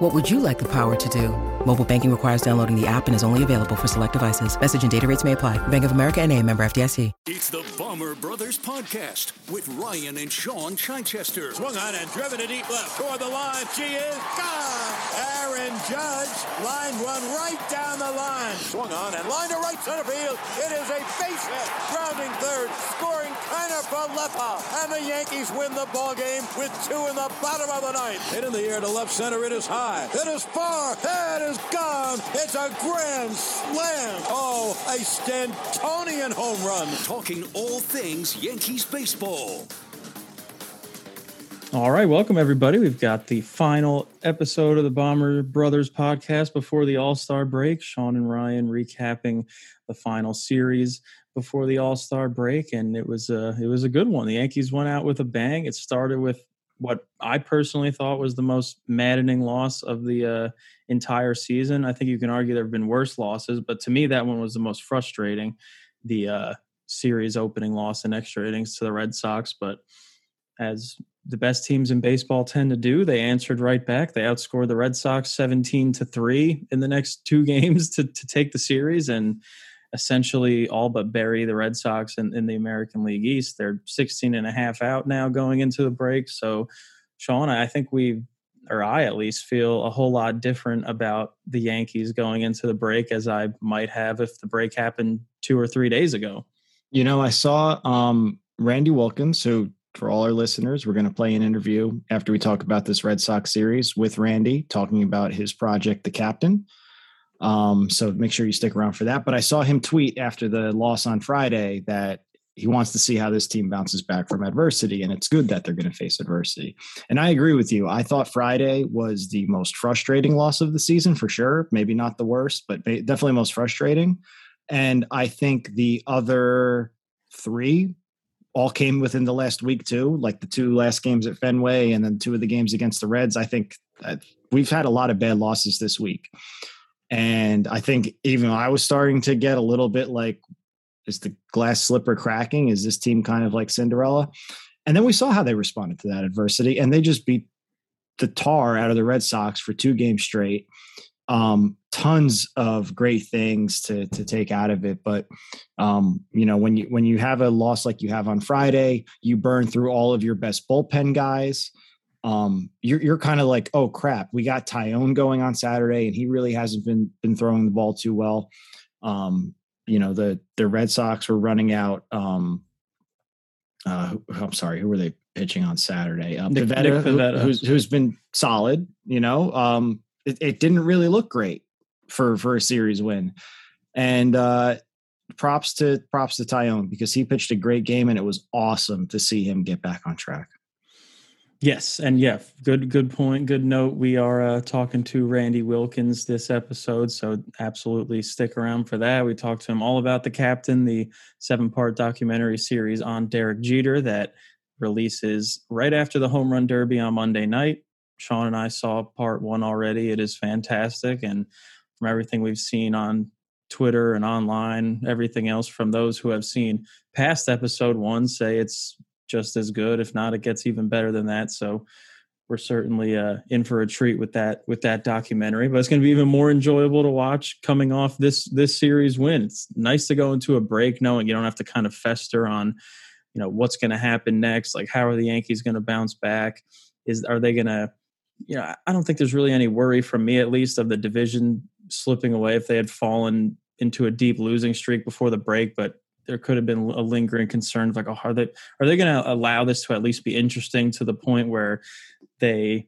What would you like the power to do? Mobile banking requires downloading the app and is only available for select devices. Message and data rates may apply. Bank of America and a member FDIC. It's the Bomber Brothers Podcast with Ryan and Shaun Chichester. Swung on and driven to deep left toward the line. She is gone. Aaron Judge lined one right down the line. Swung on and lined to right center field. It is a base hit. Grounding third. Scoring Kiner Falefa. And the Yankees win the ball game with two in the bottom of the ninth. Hit in the air to left center. It is high. It is far. It is gone. It's a grand slam. Oh, a Stantonian home run. Talking all things Yankees baseball. All right, welcome everybody. We've got the final episode of the Bomber Brothers podcast before the All Star break. Shaun and Ryan recapping the final series before the All Star break, and it was a it was a good one. The Yankees went out with a bang. It started with what I personally thought was the most maddening loss of the uh, entire season. I think you can argue there have been worse losses, but to me, that one was the most frustrating. The uh, series opening loss in extra innings to the Red Sox, but as the best teams in baseball tend to do, they answered right back. They outscored the Red Sox 17 to 3 in the next two games to, to take the series and essentially all but bury the Red Sox in, in the American League East. They're 16 and a half out now going into the break. So, Shaun, I think we, or I at least, feel a whole lot different about the Yankees going into the break as I might have if the break happened two or three days ago. You know, I saw um, Randy Wilkins, who for all our listeners, we're going to play an interview after we talk about this Red Sox series with Randy, talking about his project, The Captain. Um, so make sure you stick around for that. But I saw him tweet after the loss on Friday that he wants to see how this team bounces back from adversity, and it's good that they're going to face adversity. And I agree with you. I thought Friday was the most frustrating loss of the season for sure. Maybe not the worst, but definitely most frustrating. And I think the other three all came within the last week too, like the two last games at Fenway and then two of the games against the Reds. I think we've had a lot of bad losses this week. And I think even I was starting to get a little bit like, is the glass slipper cracking? Is this team kind of like Cinderella? And then we saw how they responded to that adversity, and they just beat the tar out of the Red Sox for two games straight. Um, tons of great things to to take out of it, but um, you know when you when you have a loss like you have on Friday, you burn through all of your best bullpen guys um, you're you're kind of like, oh crap, we got Taillon going on Saturday, and he really hasn't been been throwing the ball too well. Um, you know, the the Red Sox were running out. Um, uh, I'm sorry, who were they pitching on Saturday? Uh, Nick, Pivetta, Nick Pivetta. Who, who's who's been solid. You know, um, it, it didn't really look great for for a series win, and uh, props to props to Taillon because he pitched a great game, and it was awesome to see him get back on track. Yes, and yeah, good good point, good note. We are uh, talking to Randy Wilkins this episode, so absolutely stick around for that. We talked to him all about the captain, the seven-part documentary series on Derek Jeter that releases right after the home run derby on Monday night. Shaun and I saw part one already. It is fantastic, and from everything we've seen on Twitter and online, everything else from those who have seen past episode one say it's just as good. If not, it gets even better than that. So we're certainly uh, in for a treat with that with that documentary. But it's going to be even more enjoyable to watch coming off this this series win. It's nice to go into a break knowing you don't have to kind of fester on, you know, what's going to happen next. Like, how are the Yankees going to bounce back? Is are they going to, you know, I don't think there's really any worry from me at least of the division slipping away if they had fallen into a deep losing streak before the break. But there could have been a lingering concern of like, oh, are they are they going to allow this to at least be interesting to the point where they,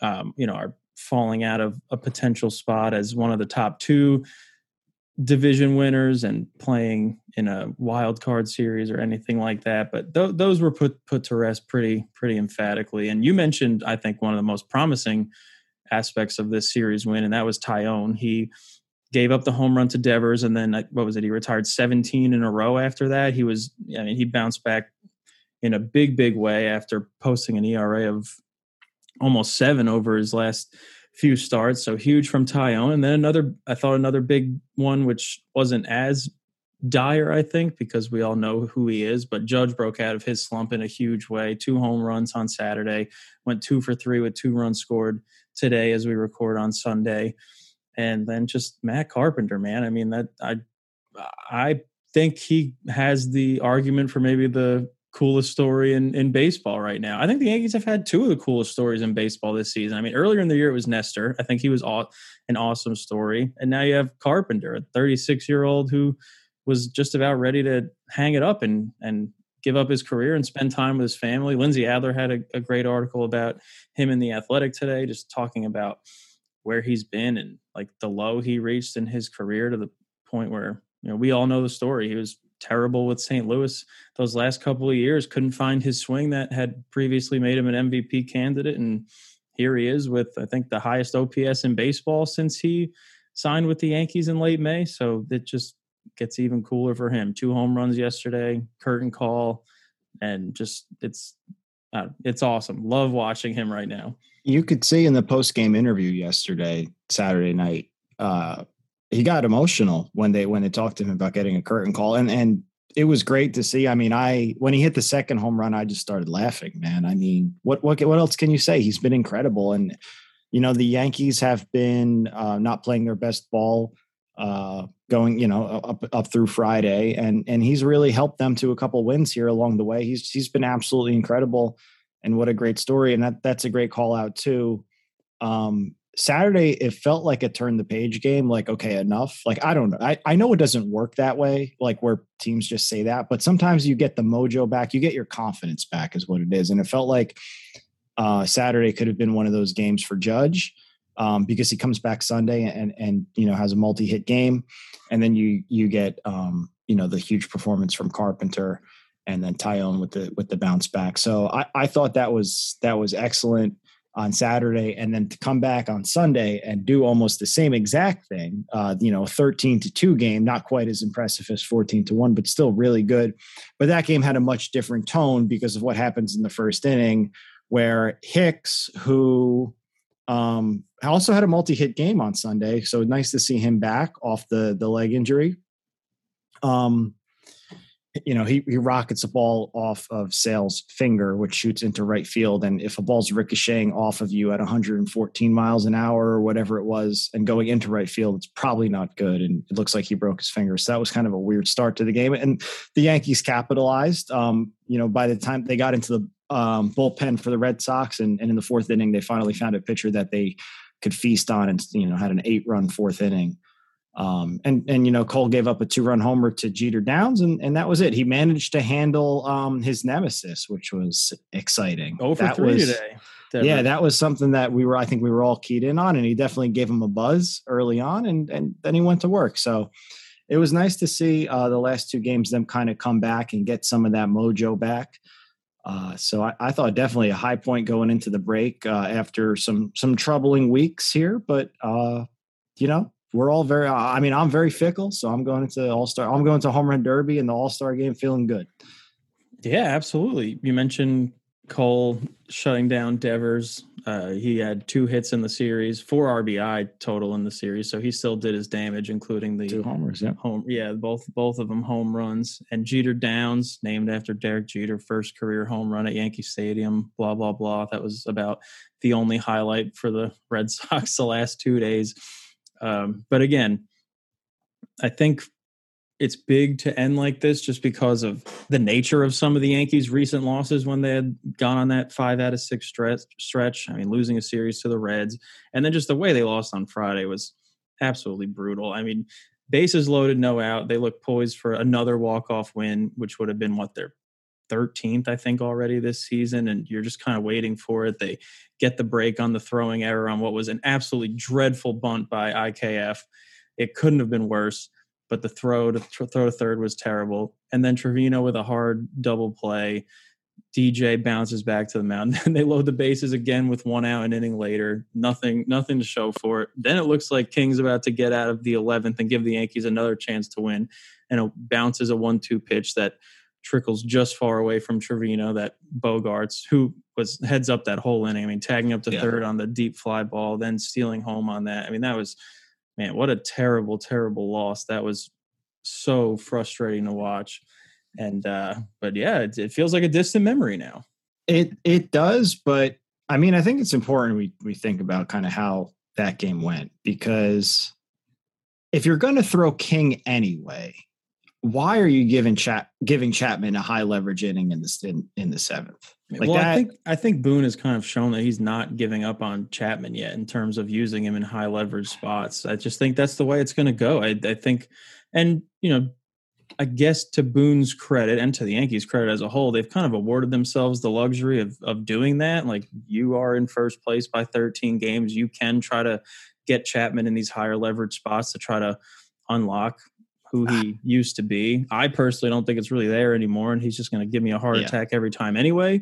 um, you know, are falling out of a potential spot as one of the top two division winners and playing in a wild card series or anything like that. But th- those were put put to rest pretty pretty emphatically. And you mentioned, I think, one of the most promising aspects of this series win, and that was Taillon. He gave up the home run to Devers, and then what was it? He retired 17 in a row after that. He was, I mean, he bounced back in a big, big way after posting an ERA of almost seven over his last few starts. So huge from Taillon. And then another, I thought another big one, which wasn't as dire, I think, because we all know who he is. But Judge broke out of his slump in a huge way. Two home runs on Saturday, went two for three with two runs scored today as we record on Sunday. And then just Matt Carpenter, man. I mean, that I I think he has the argument for maybe the coolest story in, in baseball right now. I think the Yankees have had two of the coolest stories in baseball this season. I mean, earlier in the year it was Nestor. I think he was an awesome story. And now you have Carpenter, a 36 year old who was just about ready to hang it up and and give up his career and spend time with his family. Lindsey Adler had a, a great article about him in the Athletic today, just talking about where he's been and like the low he reached in his career to the point where you know we all know the story. He was terrible with St. Louis those last couple of years. Couldn't find his swing that had previously made him an MVP candidate, and here he is with I think the highest OPS in baseball since he signed with the Yankees in late May. So it just gets even cooler for him. Two home runs yesterday, curtain call, and just it's uh, it's awesome. Love watching him right now. You could see in the post game interview yesterday, Saturday night, uh, he got emotional when they when they talked to him about getting a curtain call, and and it was great to see. I mean, I when he hit the second home run, I just started laughing. Man, I mean, what what what else can you say? He's been incredible, and you know the Yankees have been uh, not playing their best ball uh, going, you know, up up through Friday, and and he's really helped them to a couple wins here along the way. He's he's been absolutely incredible, and what a great story, and that that's a great call out too. Um, Saturday, it felt like a turn the page game. Like, okay, enough. Like, I don't know. I, I know it doesn't work that way, like where teams just say that, but sometimes you get the mojo back, you get your confidence back, is what it is. And it felt like uh, Saturday could have been one of those games for Judge um, because he comes back Sunday and and you know has a multi-hit game, and then you you get um, you know the huge performance from Carpenter, and then Taillon with the with the bounce back. So I, I thought that was that was excellent on Saturday, and then to come back on Sunday and do almost the same exact thing. Uh, you know, thirteen to two game, not quite as impressive as fourteen to one, but still really good. But that game had a much different tone because of what happens in the first inning, where Hicks, who um, also had a multi-hit game on Sunday, so nice to see him back off the the leg injury. Um, you know, he he rockets a ball off of Sale's finger, which shoots into right field. And if a ball's ricocheting off of you at 114 miles an hour or whatever it was, and going into right field, it's probably not good. And it looks like he broke his finger. So that was kind of a weird start to the game. And the Yankees capitalized. Um, you know, by the time they got into the um, bullpen for the Red Sox, and, and in the fourth inning, they finally found a pitcher that they could feast on, and you know had an eight-run fourth inning. Um, and and you know Cole gave up a two-run homer to Jeter Downs, and and that was it. He managed to handle um, his nemesis, which was exciting. Oh, for three was, today. Yeah, that was something that we were. I think we were all keyed in on, and he definitely gave him a buzz early on, and and then he went to work. So it was nice to see uh, the last two games them kind of come back and get some of that mojo back. Uh, so I, I, thought definitely a high point going into the break uh, after some some troubling weeks here, but uh, you know we're all very. I mean, I'm very fickle, so I'm going into All Star. I'm going to Home Run Derby and the All Star game feeling good. Yeah, absolutely. You mentioned Cole shutting down Devers. Uh, he had two hits in the series, four RBI total in the series, so he still did his damage, including the two homers. Yeah, home. Yeah, both both of them home runs. And Jeter Downs, named after Derek Jeter, first career home run at Yankee Stadium. Blah blah blah. That was about the only highlight for the Red Sox the last two days. Um, but again, I think it's big to end like this just because of the nature of some of the Yankees' recent losses when they had gone on that five out of six stretch. Stretch. I mean, losing a series to the Reds, and then just the way they lost on Friday was absolutely brutal. I mean, bases loaded, no out. They look poised for another walk off win, which would have been what their 13th, I think, already this season, and you're just kind of waiting for it. They get the break on the throwing error on what was an absolutely dreadful bunt by IKF. It couldn't have been worse but the throw to throw to third was terrible. And then Trevino with a hard double play DJ bounces back to the mound. Then they load the bases again with one out an inning later. Nothing, nothing to show for it. Then it looks like King's about to get out of the 11th and give the Yankees another chance to win. And it bounces a one-two pitch that trickles just far away from Trevino. That Bogaerts, who was heads up that whole inning. I mean, tagging up to Yeah. third on the deep fly ball, then stealing home on that. I mean, that was man, what a terrible, terrible loss. That was so frustrating to watch. And uh, but yeah, it, it feels like a distant memory now. It it does, but I mean, I think it's important we we think about kind of how that game went because if you're going to throw King anyway, why are you giving Chat giving Chapman a high leverage inning in the in, in the seventh? Like well, I think I think Boone has kind of shown that he's not giving up on Chapman yet in terms of using him in high leverage spots. I just think that's the way it's going to go. I, I think, and you know, I guess to Boone's credit and to the Yankees' credit as a whole, they've kind of awarded themselves the luxury of of doing that. Like you are in first place by 13 games, you can try to get Chapman in these higher leverage spots to try to unlock who he used to be. I personally don't think it's really there anymore, and he's just going to give me a heart Yeah. attack every time anyway.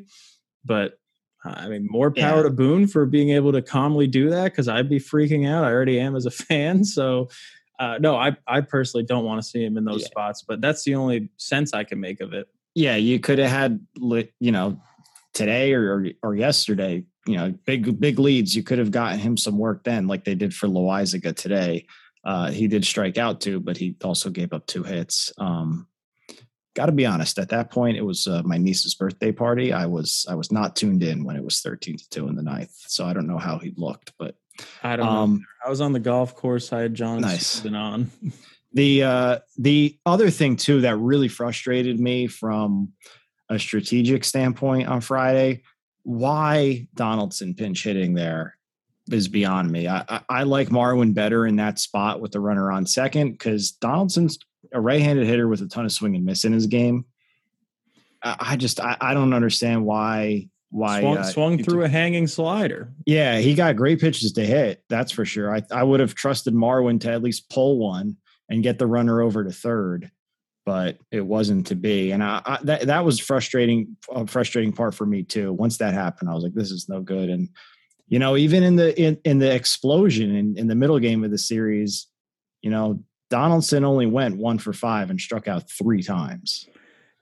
But uh, I mean, more power Yeah. to Boone for being able to calmly do that because I'd be freaking out. I already am as a fan. So, uh, no, I, I personally don't want to see him in those Yeah. spots, but that's the only sense I can make of it. yeah, you could have had you know, today or, or or yesterday, you know, big big leads. You could have gotten him some work then, like they did for Loaisiga today. Uh, he did strike out too, but he also gave up two hits. Um, Got to be honest. At that point, it was uh, my niece's birthday party. I was I was not tuned in when it was thirteen to two in the ninth, so I don't know how he looked. But I don't know. um, I was on the golf course. I had John Nice. been on. The uh the other thing too that really frustrated me from a strategic standpoint on Friday, why Donaldson pinch hitting there is beyond me. I I, I like Marwin better in that spot with the runner on second because Donaldson's a right-handed hitter with a ton of swing and miss in his game. I, I just I, I don't understand why why swung uh, swung through a hanging slider. yeah, he got great pitches to hit. That's for sure. I, I would have trusted Marwin to at least pull one and get the runner over to third, but it wasn't to be. And I, I that that was frustrating. A frustrating part for me too. Once that happened, I was like, this is no good. And you know, even in the in, in the explosion in, in the middle game of the series, you know, Donaldson only went one for five and struck out three times.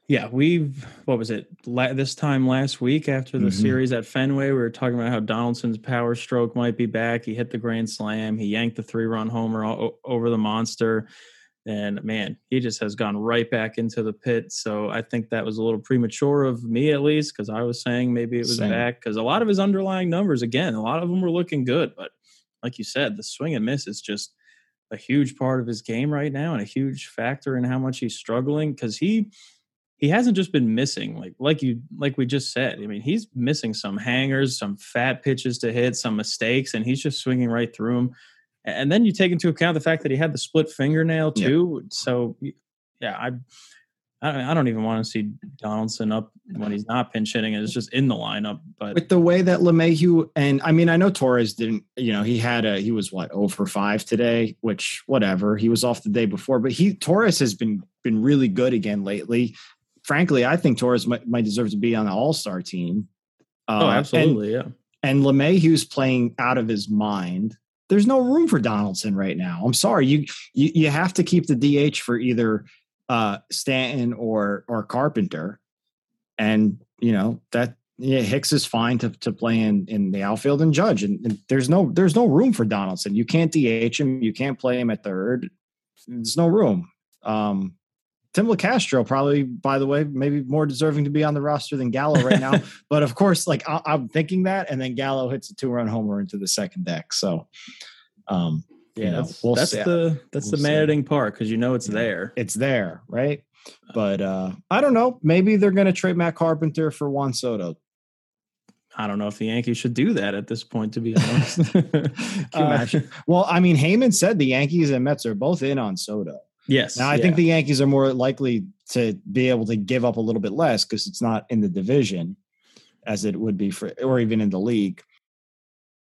Yeah, we've what was it la- this time last week after the Mhm. series at Fenway? We were talking about how Donaldson's power stroke might be back. He hit the grand slam. He yanked the three run homer o- over the monster, and man, he just has gone right back into the pit. So I think that was a little premature of me, at least, because I was saying maybe it was Same. back because a lot of his underlying numbers, again, a lot of them were looking good, but like you said, the swing and miss is just a huge part of his game right now and a huge factor in how much he's struggling because he he hasn't just been missing like like you like we just said i mean he's missing some hangers some fat pitches to hit some mistakes and he's just swinging right through them and then you take into account the fact that he had the split fingernail Yeah. too so yeah i I don't even want to see Donaldson up when he's not pinch hitting. It's just in the lineup. But with the way that LeMahieu and I mean I know Torres didn't you know he had a he was what over five today which whatever he was off the day before but he Torres has been been really good again lately. Frankly, I think Torres might, might deserve to be on the All Star team. oh, Uh, absolutely, yeah. And, and LeMahieu's playing out of his mind. There's no room for Donaldson right now. I'm sorry you you, you have to keep the DH for either uh, Stanton or or Carpenter, and you know that yeah, Hicks is fine to, to play in, in the outfield and judge. And, and there's no there's no room for Donaldson. You can't DH him. You can't play him at third. There's no room. Um, Tim Locastro probably, by the way, maybe more deserving to be on the roster than Gallo right now. but of course, like I, I'm thinking that, and then Gallo hits a two run homer into the second deck. So, um, Yeah, you know, that's, we'll that's the that's We'll the maddening part because you know it's Yeah. there. it's there, right? But uh, I don't know. Maybe they're going to trade Matt Carpenter for Juan Soto. I don't know if the Yankees should do that at this point. To be honest, Uh, well, I mean, Heyman said the Yankees and Mets are both in on Soto. Yes, Now, I yeah. think the Yankees are more likely to be able to give up a little bit less because it's not in the division as it would be for, or even in the league.